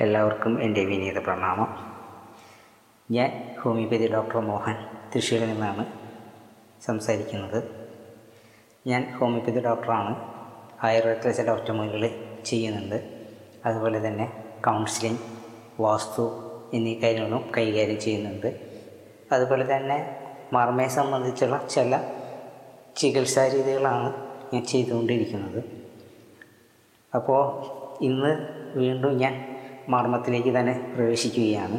എല്ലാവർക്കും എന്റെ വിനീത പ്രണാമം. ഞാൻ ഹോമിയോപ്പതി ഡോക്ടർ മോഹൻ തൃശ്ശൂരിൽ നിന്നാണ് സംസാരിക്കുന്നത്. ഞാൻ ഹോമിയോപ്പതി ഡോക്ടറാണ്. ആയുർവേദത്തിലെ ചില ഒറ്റമൂലികൾ ചെയ്യുന്നുണ്ട്. അതുപോലെ തന്നെ കൗൺസിലിംഗ് വാസ്തു എന്നീ കാര്യങ്ങളും കൈകാര്യം ചെയ്യുന്നുണ്ട്. അതുപോലെ തന്നെ മർമ്മയെ സംബന്ധിച്ചുള്ള ചില ചികിത്സാ രീതികളാണ് ഞാൻ ചെയ്തുകൊണ്ടിരിക്കുന്നത്. അപ്പോൾ ഇന്ന് വീണ്ടും ഞാൻ മർമ്മത്തിലേക്ക് തന്നെ പ്രവേശിക്കുകയാണ്.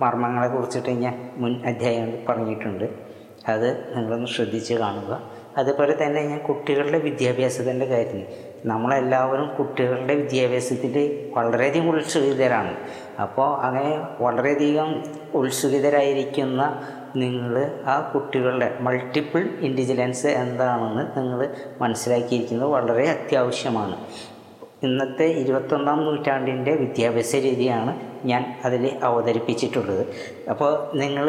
മർമ്മങ്ങളെ കുറിച്ചിട്ട് ഞാൻ മുൻ അധ്യായം പറഞ്ഞിട്ടുണ്ട്. അത് നിങ്ങളൊന്ന് ശ്രദ്ധിച്ച് കാണുക. അതുപോലെ തന്നെ ഞാൻ കുട്ടികളുടെ വിദ്യാഭ്യാസത്തിന്റെ കാര്യത്തിൽ. നമ്മളെല്ലാവരും കുട്ടികളുടെ വിദ്യാഭ്യാസത്തിൽ വളരെയധികം ഉത്സുകിതരാണ്. അപ്പോൾ അങ്ങനെ വളരെയധികം ഉത്സുകിതരായിരിക്കുന്ന നിങ്ങൾ ആ കുട്ടികളുടെ മൾട്ടിപ്പിൾ ഇന്റലിജൻസ് എന്താണെന്ന് നിങ്ങൾ മനസ്സിലാക്കിയിരിക്കുന്നത് വളരെ അത്യാവശ്യമാണ്. ഇന്നത്തെ ഇരുപത്തൊന്നാം നൂറ്റാണ്ടിന്റെ വിദ്യാഭ്യാസ രീതിയാണ് ഞാൻ അതിൽ അവതരിപ്പിച്ചിട്ടുള്ളത്. അപ്പോൾ നിങ്ങൾ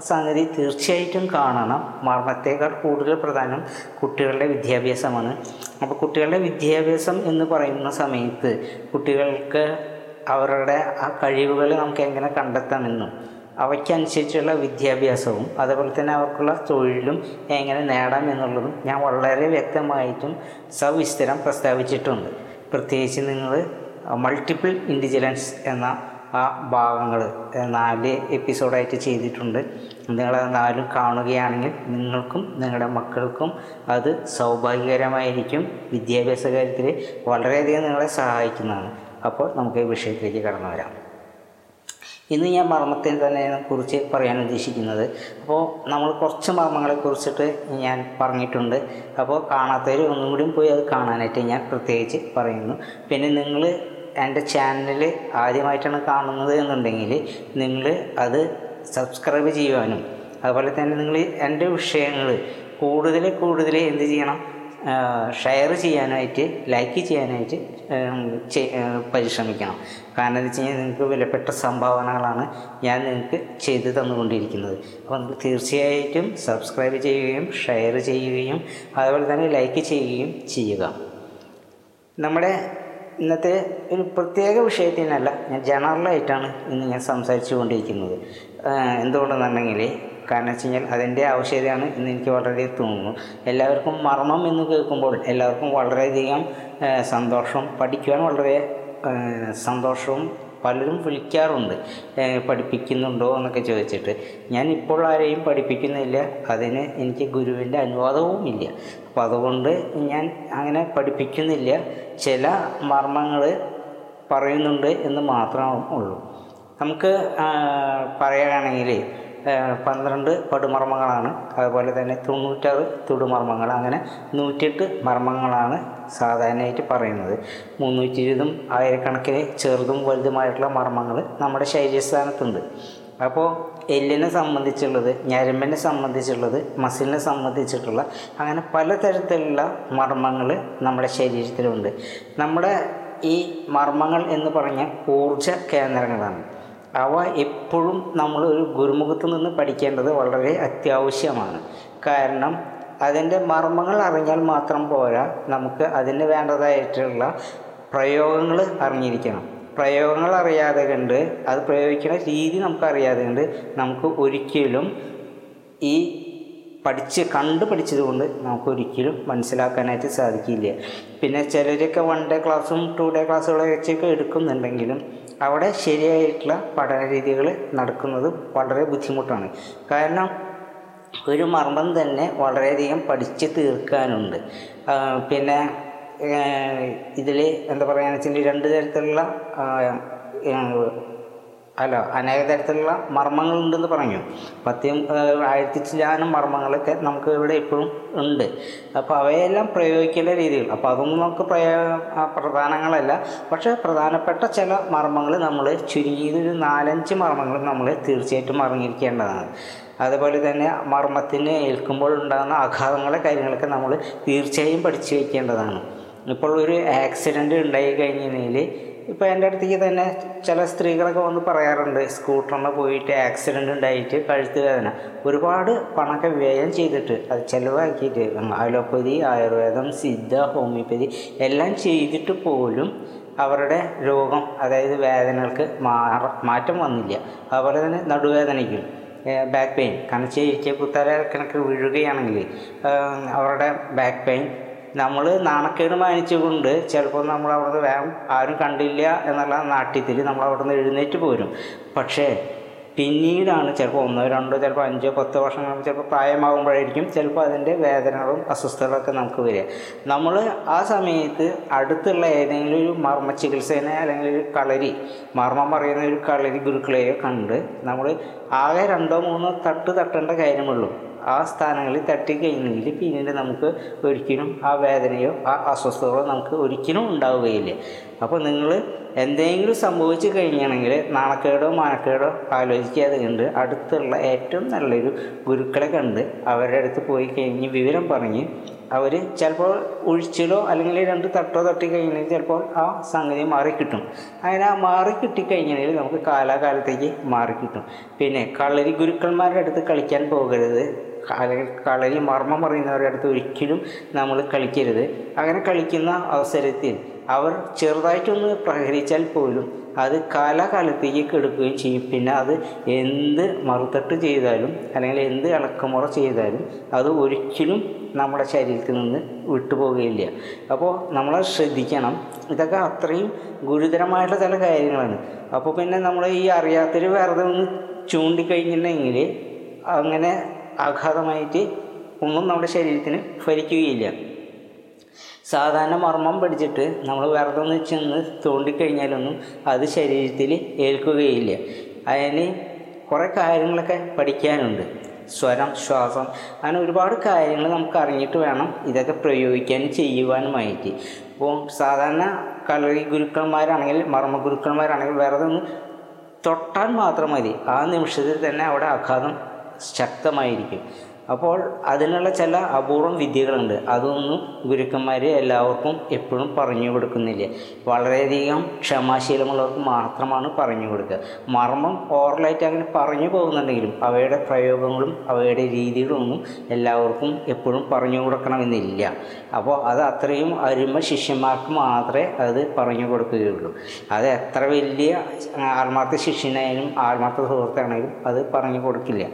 സംഗതി തീർച്ചയായിട്ടും കാണണം. മരണത്തേക്കാൾ കൂടുതൽ പ്രധാനം കുട്ടികളുടെ വിദ്യാഭ്യാസമാണ്. അപ്പോൾ കുട്ടികളുടെ വിദ്യാഭ്യാസം എന്ന് പറയുന്ന സമയത്ത് കുട്ടികൾക്ക് അവരുടെ ആ കഴിവുകൾ നമുക്ക് എങ്ങനെ കണ്ടെത്താമെന്നും അവയ്ക്കനുസരിച്ചുള്ള വിദ്യാഭ്യാസവും അതുപോലെ തന്നെ അവർക്കുള്ള തൊഴിലും എങ്ങനെ നേടാം എന്നുള്ളതും ഞാൻ വളരെ വ്യക്തമായിട്ടും സവിസ്തരം പ്രസ്താവിച്ചിട്ടുണ്ട്. പ്രത്യേകിച്ച് നിങ്ങൾ മൾട്ടിപ്പിൾ ഇന്റലിജൻസ് എന്ന ആ ഭാഗങ്ങൾ നാല് എപ്പിസോഡായിട്ട് ചെയ്തിട്ടുണ്ട്. നിങ്ങളത് നാലും കാണുകയാണെങ്കിൽ നിങ്ങൾക്കും നിങ്ങളുടെ മക്കൾക്കും അത് സൗഭാഗ്യകരമായിരിക്കും. വിദ്യാഭ്യാസ കാര്യത്തിൽ വളരെയധികം നിങ്ങളെ സഹായിക്കുന്നതാണ്. അപ്പോൾ നമുക്ക് ഈ വിഷയത്തിലേക്ക് കടന്നു വരാം. ഇന്ന് ഞാൻ മർമ്മത്തെ തന്നെ കുറിച്ച് പറയാൻ ഉദ്ദേശിക്കുന്നത്. അപ്പോൾ നമ്മൾ കുറച്ച് മർമ്മങ്ങളെ കുറിച്ചിട്ട് ഞാൻ പറഞ്ഞിട്ടുണ്ട്. അപ്പോൾ കാണാത്തവർ ഒന്നും കൂടി പോയി അത് കാണാനായിട്ട് ഞാൻ പ്രത്യേകിച്ച് പറയുന്നു. പിന്നെ നിങ്ങൾ എന്റെ ചാനൽ ആദ്യമായിട്ടാണ് കാണുന്നത് എന്നുണ്ടെങ്കിൽ നിങ്ങൾ അത് സബ്സ്ക്രൈബ് ചെയ്യുവാനും അതുപോലെ തന്നെ നിങ്ങൾ എന്റെ വിഷയങ്ങൾ കൂടുതൽ കൂടുതൽ എന്ത് ചെയ്യണം ഷെയർ ചെയ്യാനായിട്ട് ലൈക്ക് ചെയ്യാനായിട്ട് പരിശ്രമിക്കണം. കാരണം എന്താ വെച്ച് നിങ്ങൾക്ക് വിലപ്പെട്ട സംഭാവനകളാണ് ഞാൻ നിങ്ങൾക്ക് ചെയ്തു തന്നുകൊണ്ടിരിക്കുന്നത്. അപ്പോൾ തീർച്ചയായിട്ടും സബ്സ്ക്രൈബ് ചെയ്യുകയും ഷെയർ ചെയ്യുകയും അതുപോലെ തന്നെ ലൈക്ക് ചെയ്യുകയും ചെയ്യുക. നമ്മുടെ ഇന്നത്തെ ഒരു പ്രത്യേക വിഷയത്തിനല്ല ഞാൻ ജനറലായിട്ടാണ് ഇന്ന് ഞാൻ സംസാരിച്ചു കൊണ്ടിരിക്കുന്നത് എന്തുകൊണ്ടെന്നുണ്ടെങ്കിൽ കാരണം വെച്ച് കഴിഞ്ഞാൽ അതിന്റെ ആവശ്യകതയാണ് ഇന്ന് എനിക്ക് വളരെ തോന്നുന്നു. എല്ലാവർക്കും മർമ്മം എന്ന് കേൾക്കുമ്പോൾ എല്ലാവർക്കും വളരെയധികം സന്തോഷം. പഠിക്കുവാൻ വളരെ സന്തോഷവും പലരും വിളിക്കാറുണ്ട്. പഠിപ്പിക്കുന്നുണ്ടോ എന്നൊക്കെ ചോദിച്ചിട്ട്. ഞാൻ ഇപ്പോൾ ആരെയും പഠിപ്പിക്കുന്നില്ല. അതിന് എനിക്ക് ഗുരുവിന്റെ അനുവാദവും ഇല്ല അപ്പോൾ അതുകൊണ്ട് ഞാൻ അങ്ങനെ പഠിപ്പിക്കുന്നില്ല. ചില മർമ്മങ്ങൾ പറയുന്നുണ്ട് എന്ന് മാത്രമേ ഉള്ളൂ. നമുക്ക് പറയുകയാണെങ്കിൽ പന്ത്രണ്ട് പടുമർമ്മങ്ങളാണ്. അതുപോലെ തന്നെ തൊണ്ണൂറ്റാറ് തൊടുമർമ്മങ്ങൾ. അങ്ങനെ നൂറ്റിയെട്ട് മർമ്മങ്ങളാണ് സാധാരണയായിട്ട് പറയുന്നത്. മുന്നൂറ്റി ഇരുപതും ആയിരക്കണക്കിന് ചെറുതും വലുതുമായിട്ടുള്ള മർമ്മങ്ങൾ നമ്മുടെ ശരീരസ്ഥാനത്തുണ്ട്. അപ്പോൾ എല്ലിനെ സംബന്ധിച്ചുള്ളത് ഞരമ്പിനെ സംബന്ധിച്ചുള്ളത് മസിലിനെ സംബന്ധിച്ചിട്ടുള്ള അങ്ങനെ പലതരത്തിലുള്ള മർമ്മങ്ങൾ നമ്മുടെ ശരീരത്തിലുണ്ട്. നമ്മുടെ ഈ മർമ്മങ്ങൾ എന്ന് പറഞ്ഞാൽ ഊർജ കേന്ദ്രങ്ങളാണ്. അവ എപ്പോഴും നമ്മൾ ഒരു ഗുരുമുഖത്ത് നിന്ന് പഠിക്കേണ്ടത് വളരെ അത്യാവശ്യമാണ്. കാരണം അതിന്റെ മർമ്മങ്ങൾ അറിഞ്ഞാൽ മാത്രം പോരാ നമുക്ക് അതിന് വേണ്ടതായിട്ടുള്ള പ്രയോഗങ്ങൾ അറിഞ്ഞിരിക്കണം. പ്രയോഗങ്ങൾ അറിയാതെ കണ്ട് അത് പ്രയോഗിക്കുന്ന രീതി നമുക്ക് അറിയാതെ കണ്ട് നമുക്ക് ഒരിക്കലും ഈ പഠിച്ച് കണ്ട് പഠിച്ചതുകൊണ്ട് നമുക്ക് ഒരിക്കലും മനസ്സിലാക്കാനായിട്ട് സാധിക്കില്ല. പിന്നെ ചിലരൊക്കെ വൺ ഡേ ക്ലാസ്സും ടു ഡേ ക്ലാസ്സുകളെ വെച്ചൊക്കെ എടുക്കുന്നുണ്ടെങ്കിലും അവിടെ ശരിയായിട്ടുള്ള പഠന രീതികൾ നടക്കുന്നത് വളരെ ബുദ്ധിമുട്ടാണ്. കാരണം ഒരു മർമ്മം തന്നെ വളരെയധികം പഠിച്ച് തീർക്കാനുണ്ട്. പിന്നെ ഇതിൽ എന്താ പറയുക വെച്ചാൽ രണ്ട് തരത്തിലുള്ള അല്ല അനേക തരത്തിലുള്ള മർമ്മങ്ങളുണ്ടെന്ന് പറഞ്ഞു. പത്തും ആയിരത്തി ചില്ലാനും മർമ്മങ്ങളൊക്കെ നമുക്ക് ഇവിടെ ഇപ്പോഴും ഉണ്ട്. അപ്പോൾ അവയെല്ലാം പ്രയോഗിക്കേണ്ട രീതികൾ. അപ്പോൾ അതൊന്നും നമുക്ക് പ്രയോ പ്രധാനങ്ങളല്ല. പക്ഷേ പ്രധാനപ്പെട്ട ചില മർമ്മങ്ങൾ നമ്മൾ ചുരുങ്ങിയതൊരു നാലഞ്ച് മർമ്മങ്ങൾ നമ്മൾ തീർച്ചയായിട്ടും അറിഞ്ഞിരിക്കേണ്ടതാണ്. അതുപോലെ തന്നെ മർമ്മത്തിന് ഏൽക്കുമ്പോൾ ഉണ്ടാകുന്ന ആഘാതങ്ങളെ കാര്യങ്ങളൊക്കെ നമ്മൾ തീർച്ചയായും പഠിച്ചു വയ്ക്കേണ്ടതാണ് ഇപ്പോൾ ഒരു ആക്സിഡന്റ് ഉണ്ടായി കഴിഞ്ഞാൽ ഇപ്പോൾ എന്റെ അടുത്തേക്ക് തന്നെ ചില സ്ത്രീകളൊക്കെ വന്ന് പറയാറുണ്ട് സ്കൂട്ടറിന് പോയിട്ട് ആക്സിഡന്റ് ഉണ്ടായിട്ട് കഴുത്ത് വേദന. ഒരുപാട് പണമൊക്കെ വ്യയം ചെയ്തിട്ട് അത് ചിലവാക്കിയിട്ട് അലോപ്പതി ആയുർവേദം സിദ്ധ ഹോമിയോപ്പതി എല്ലാം ചെയ്തിട്ട് പോലും അവരുടെ രോഗം അതായത് വേദനകൾക്ക് മാറ മാറ്റം വന്നില്ല. അതുപോലെ തന്നെ നടുവേദനയ്ക്കും ബാക്ക് പെയിൻ കാരണം ചേരിക്ക് കുത്തര കണക്ക് വീഴുകയാണെങ്കിൽ അവരുടെ ബാക്ക് പെയിൻ നമ്മൾ നാണക്കേട് മാനിച്ചുകൊണ്ട് ചിലപ്പോൾ നമ്മൾ അവിടുന്ന് വേഗം ആരും കണ്ടില്ല എന്നുള്ള നാട്യത്തിൽ നമ്മൾ അവിടുന്ന് എഴുന്നേറ്റ് പോരും. പക്ഷേ പിന്നീടാണ് ചിലപ്പോൾ ഒന്നോ രണ്ടോ ചിലപ്പോൾ അഞ്ചോ പത്തോ വർഷം കഴിയുമ്പോൾ ചിലപ്പോൾ പ്രായമാകുമ്പോഴായിരിക്കും ചിലപ്പോൾ അതിന്റെ വേദനകളും അസ്വസ്ഥതകളൊക്കെ നമുക്ക് വരിക. നമ്മൾ ആ സമയത്ത് അടുത്തുള്ള ഏതെങ്കിലും ഒരു മർമ്മ ചികിത്സേനെ അല്ലെങ്കിൽ ഒരു കളരി മർമ്മം പറയുന്ന ഒരു കളരി ഗുരുക്കളെയോ കണ്ട് നമ്മൾ ആകെ രണ്ടോ മൂന്നോ തട്ട് തട്ടേണ്ട കാര്യമുള്ളൂ ആ സ്ഥാനങ്ങളിൽ തട്ടിക്കഴിഞ്ഞെങ്കിൽ പിന്നീട് നമുക്ക് ഒരിക്കലും ആ വേദനയോ ആ അസ്വസ്ഥതകളോ നമുക്ക് ഒരിക്കലും ഉണ്ടാവുകയില്ല. അപ്പോൾ നിങ്ങൾ എന്തെങ്കിലും സംഭവിച്ചു കഴിഞ്ഞാണെങ്കിൽ നാണക്കേടോ മാനക്കേടോ ആലോചിക്കാതെ കണ്ട് അടുത്തുള്ള ഏറ്റവും നല്ലൊരു ഗുരുക്കളെ കണ്ട് അവരുടെ അടുത്ത് പോയി കഴിഞ്ഞ് വിവരം പറഞ്ഞ് അവർ ചിലപ്പോൾ ഒഴിച്ചിലോ അല്ലെങ്കിൽ രണ്ട് തട്ടോ തട്ടി കഴിഞ്ഞാൽ ചിലപ്പോൾ ആ സംഗതി മാറിക്കിട്ടും. അങ്ങനെ ആ മാറി കിട്ടിക്കഴിഞ്ഞാൽ നമുക്ക് കാലാകാലത്തേക്ക് മാറിക്കിട്ടും. പിന്നെ കളരി ഗുരുക്കന്മാരുടെ അടുത്ത് കളിക്കാൻ പോകരുത്. അല്ലെങ്കിൽ കളരി മർമ്മം പറയുന്നവരുടെ അടുത്ത് ഒരിക്കലും നമ്മൾ കളിക്കരുത്. അങ്ങനെ കളിക്കുന്ന അവസരത്തിൽ അവർ ചെറുതായിട്ടൊന്ന് പ്രഹരിച്ചാൽ പോലും അത് കാലാകാലത്തേക്ക് കെടുക്കുകയും ചെയ്യും. പിന്നെ അത് എന്ത് മറുതട്ട് ചെയ്താലും അല്ലെങ്കിൽ എന്ത് ഇളക്കുമുറ ചെയ്താലും അത് ഒരിക്കലും നമ്മുടെ ശരീരത്തിൽ നിന്ന് വിട്ടുപോകുകയില്ല. അപ്പോൾ നമ്മൾ ശ്രദ്ധിക്കണം. ഇതൊക്കെ അത്രയും ഗുരുതരമായിട്ടുള്ള ചില കാര്യങ്ങളാണ്. അപ്പോൾ പിന്നെ നമ്മൾ ഈ അറിയാത്തൊരു വെറുതെ ഒന്ന് ചൂണ്ടിക്കഴിഞ്ഞിട്ടുണ്ടെങ്കിൽ അങ്ങനെ ആഘാതമായിട്ട് ഒന്നും നമ്മുടെ ശരീരത്തിന് ഫലിക്കുകയില്ല. സാധാരണ മർമ്മം പിടിച്ചിട്ട് നമ്മൾ വെറുതെ ഒന്ന് ചെന്ന് തോണ്ടിക്കഴിഞ്ഞാലൊന്നും അത് ശരീരത്തിൽ ഏൽക്കുകയില്ല. അതിന് കുറേ കാര്യങ്ങളൊക്കെ പഠിക്കാനുണ്ട്. സ്വരം ശ്വാസം അങ്ങനെ ഒരുപാട് കാര്യങ്ങൾ നമുക്ക് അറിഞ്ഞിട്ട് വേണം ഇതൊക്കെ പ്രയോഗിക്കാനും ചെയ്യുവാനുമായിട്ട്. അപ്പോൾ സാധാരണ കളരി ഗുരുക്കന്മാരാണെങ്കിൽ മർമ്മ ഗുരുക്കന്മാരാണെങ്കിൽ വെറുതെ ഒന്ന് തൊട്ടാൽ മാത്രം മതി. ആ നിമിഷത്തിൽ തന്നെ അവിടെ ആഘാതം ശക്തമായിരിക്കും. അപ്പോൾ അതിനുള്ള ചില അപൂർവം വിദ്യകളുണ്ട്. അതൊന്നും ഗുരുക്കന്മാർ എല്ലാവർക്കും എപ്പോഴും പറഞ്ഞു കൊടുക്കുന്നില്ല. വളരെയധികം ക്ഷമാശീലമുള്ളവർക്ക് മാത്രമാണ് പറഞ്ഞു കൊടുക്കുക. മർമ്മം ഓറലായിട്ട് അങ്ങനെ പറഞ്ഞു പോകുന്നുണ്ടെങ്കിലും അവയുടെ പ്രയോഗങ്ങളും അവയുടെ രീതികളൊന്നും എല്ലാവർക്കും എപ്പോഴും പറഞ്ഞു കൊടുക്കണമെന്നില്ല. അപ്പോൾ അത് അത്രയും അരുമ ശിഷ്യന്മാർക്ക് മാത്രമേ അത് പറഞ്ഞു കൊടുക്കുകയുള്ളൂ. അത് എത്ര വലിയ ആത്മാർത്ഥ ശിഷ്യനായാലും ആത്മാർത്ഥ സുഹൃത്താണെങ്കിലും അത് പറഞ്ഞു കൊടുക്കില്ല.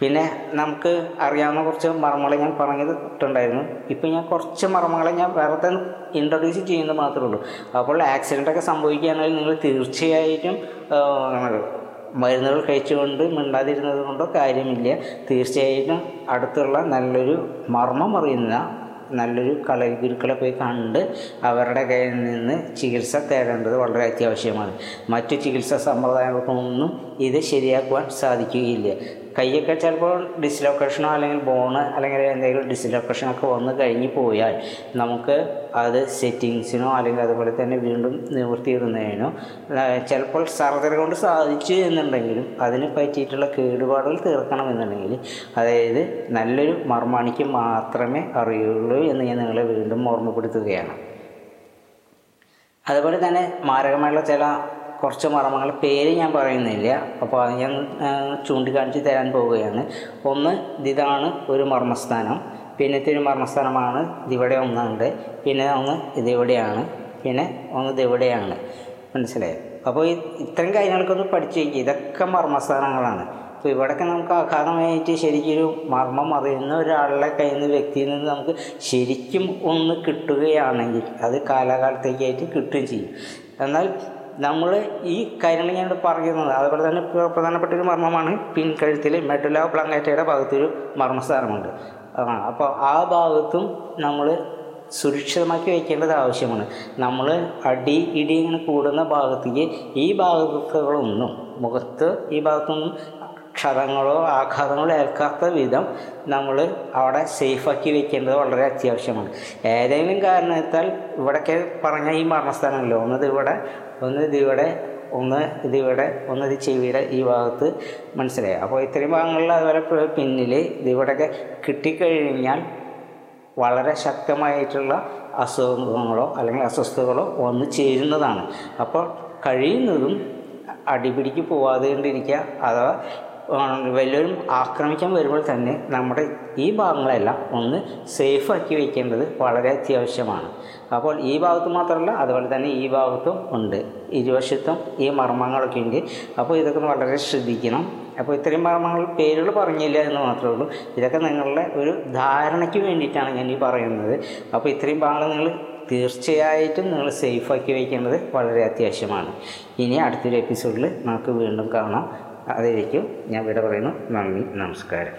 പിന്നെ നമുക്ക് അറിയാവുന്ന കുറച്ച് മർമ്മങ്ങളെ ഞാൻ പറഞ്ഞിട്ടുണ്ടായിരുന്നു. ഇപ്പം ഞാൻ കുറച്ച് മർമ്മങ്ങളെ ഞാൻ വേറെ ഇൻട്രൊഡ്യൂസ് ചെയ്യുന്നത് മാത്രമേ ഉള്ളൂ. അപ്പോൾ ആക്സിഡന്റൊക്കെ സംഭവിക്കുകയാണെങ്കിൽ നിങ്ങൾ തീർച്ചയായിട്ടും മരുന്നുകൾ കഴിച്ചുകൊണ്ട് മിണ്ടാതിരുന്നത് കൊണ്ടോ കാര്യമില്ല. തീർച്ചയായിട്ടും അടുത്തുള്ള നല്ലൊരു മർമ്മം അറിയുന്ന നല്ലൊരു കല ഗുരുക്കളെ പോയി കണ്ട് അവരുടെ കയ്യിൽ നിന്ന് ചികിത്സ തേടേണ്ടത് വളരെ അത്യാവശ്യമാണ്. മറ്റു ചികിത്സാ സമ്പ്രദായങ്ങൾക്കൊന്നും ഇത് ശരിയാക്കുവാൻ സാധിക്കുകയില്ല. കൈയൊക്കെ ചിലപ്പോൾ ഡിസ്ലൊക്കേഷനോ അല്ലെങ്കിൽ ബോണ് അല്ലെങ്കിൽ എന്തെങ്കിലും ഡിസ്ലൊക്കേഷനൊക്കെ വന്ന് കഴിഞ്ഞ് പോയാൽ നമുക്ക് അത് സെറ്റിങ്സിനോ അല്ലെങ്കിൽ അതുപോലെ തന്നെ വീണ്ടും നിവർത്തിയിടുന്നതിനോ ചിലപ്പോൾ സർജറി കൊണ്ട് സാധിച്ചു എന്നുണ്ടെങ്കിലും അതിന് പറ്റിയിട്ടുള്ള കേടുപാടുകൾ തീർക്കണമെന്നുണ്ടെങ്കിൽ അതായത് നല്ലൊരു മർമാണിക്ക് മാത്രമേ അറിയുള്ളൂ എന്ന് ഞാൻ നിങ്ങളെ വീണ്ടും ഓർമ്മപ്പെടുത്തുകയാണ്. അതുപോലെ തന്നെ മാരകമായുള്ള ചില കുറച്ച് മർമ്മങ്ങൾ. പേര് ഞാൻ പറയുന്നില്ല. അപ്പോൾ അത് ഞാൻ ചൂണ്ടിക്കാണിച്ച് തരാൻ പോവുകയാണ്. ഒന്ന് ഇതാണ് ഒരു മർമ്മസ്ഥാനം. പിന്നത്തെ ഒരു മർമ്മസ്ഥാനമാണ്. ഇതിവിടെ ഒന്നുണ്ട് പിന്നെ ഒന്ന് ഇതിവിടെയാണ് പിന്നെ ഒന്ന് ഇതിവിടെയാണ് മനസ്സിലായോ? അപ്പോൾ ഇത്തരം കാര്യങ്ങളൊക്കെ പഠിച്ചു വയ്ക്കുക ഇതൊക്കെ മർമ്മസ്ഥാനങ്ങളാണ്. അപ്പോൾ ഇവിടെയൊക്കെ നമുക്ക് ആഘാതമായിട്ട് ശരിക്കൊരു മർമ്മം അറിയുന്ന ഒരാളുടെ കയ്യിൽ നിന്ന് വ്യക്തിയിൽ നിന്ന് നമുക്ക് ശരിക്കും ഒന്ന് കിട്ടുകയാണെങ്കിൽ അത് കാലാകാലത്തേക്കായിട്ട് കിട്ടുകയും ചെയ്യും. എന്നാൽ നമ്മൾ ഈ കാര്യങ്ങൾ ഞാൻ പറയുന്നത്. അതുപോലെ തന്നെ പ്രധാനപ്പെട്ട ഒരു മർമ്മമാണ് പിൻകഴുത്തിൽ മെഡുല പ്ലങ്കേറ്റയുടെ ഭാഗത്തൊരു മർമ്മസ്ഥാനമുണ്ട് അപ്പോൾ ആ ഭാഗത്തും നമ്മൾ സുരക്ഷിതമാക്കി വയ്ക്കേണ്ടത് ആവശ്യമാണ്. നമ്മൾ അടി ഇടി ഇങ്ങനെ കൂടുന്ന ഭാഗത്തേക്ക് ഈ ഭാഗത്തുകളൊന്നും മുഖത്ത് ഈ ഭാഗത്തൊന്നും ക്ഷതങ്ങളോ ആഘാതങ്ങളോ ഏൽക്കാത്ത വിധം നമ്മൾ അവിടെ സേഫാക്കി വെക്കേണ്ടത് വളരെ അത്യാവശ്യമാണ്. ഏതെങ്കിലും കാരണത്താൽ ഇവിടെയൊക്കെ പറഞ്ഞ ഈ മരണസ്ഥാനമല്ലോ ഒന്നത് ഇവിടെ ഒന്ന് ഇതിവിടെ ഒന്ന് ഇതിവിടെ ഒന്ന് ഇത് ചെവിയുടെ ഈ ഭാഗത്ത് മനസ്സിലായി. അപ്പോൾ ഇത്രയും ഭാഗങ്ങളിൽ അതുപോലെ പിന്നിൽ ഇതിവിടെയൊക്കെ കിട്ടിക്കഴിഞ്ഞാൽ വളരെ ശക്തമായിട്ടുള്ള അസുഖങ്ങളോ അല്ലെങ്കിൽ അസ്വസ്ഥതകളോ വന്നു ചേരുന്നതാണ്. അപ്പോൾ കഴിയുന്നതും അടിപിടിക്ക് പോവാതെ കൊണ്ടിരിക്കുക അഥവാ വല്ലവരും ആക്രമിക്കാൻ വരുമ്പോൾ തന്നെ നമ്മുടെ ഈ ഭാഗങ്ങളെല്ലാം ഒന്ന് സേഫ് ആക്കി വയ്ക്കേണ്ടത് വളരെ അത്യാവശ്യമാണ്. അപ്പോൾ ഈ ഭാഗത്ത് മാത്രമല്ല അതുപോലെ തന്നെ ഈ ഭാഗത്തും ഉണ്ട്. ഇരുവശത്തും ഈ മർമ്മങ്ങളൊക്കെ ഉണ്ട്. അപ്പോൾ ഇതൊക്കെ വളരെ ശ്രദ്ധിക്കണം. അപ്പോൾ ഇത്രയും മർമ്മങ്ങൾ പേരുകൾ പറഞ്ഞില്ല എന്ന് മാത്രമേ ഉള്ളൂ. ഇതൊക്കെ നിങ്ങളുടെ ഒരു ധാരണയ്ക്ക് വേണ്ടിയിട്ടാണ് ഞാൻ ഈ പറയുന്നത്. അപ്പോൾ ഇത്രയും ഭാഗങ്ങൾ നിങ്ങൾ തീർച്ചയായിട്ടും നിങ്ങൾ സേഫാക്കി വയ്ക്കേണ്ടത് വളരെ അത്യാവശ്യമാണ്. ഇനി അടുത്തൊരു എപ്പിസോഡിൽ നമുക്ക് വീണ്ടും കാണാം. അതിലേക്കും ഞാൻ വിട പറയുന്നു. നന്ദി നമസ്കാരം.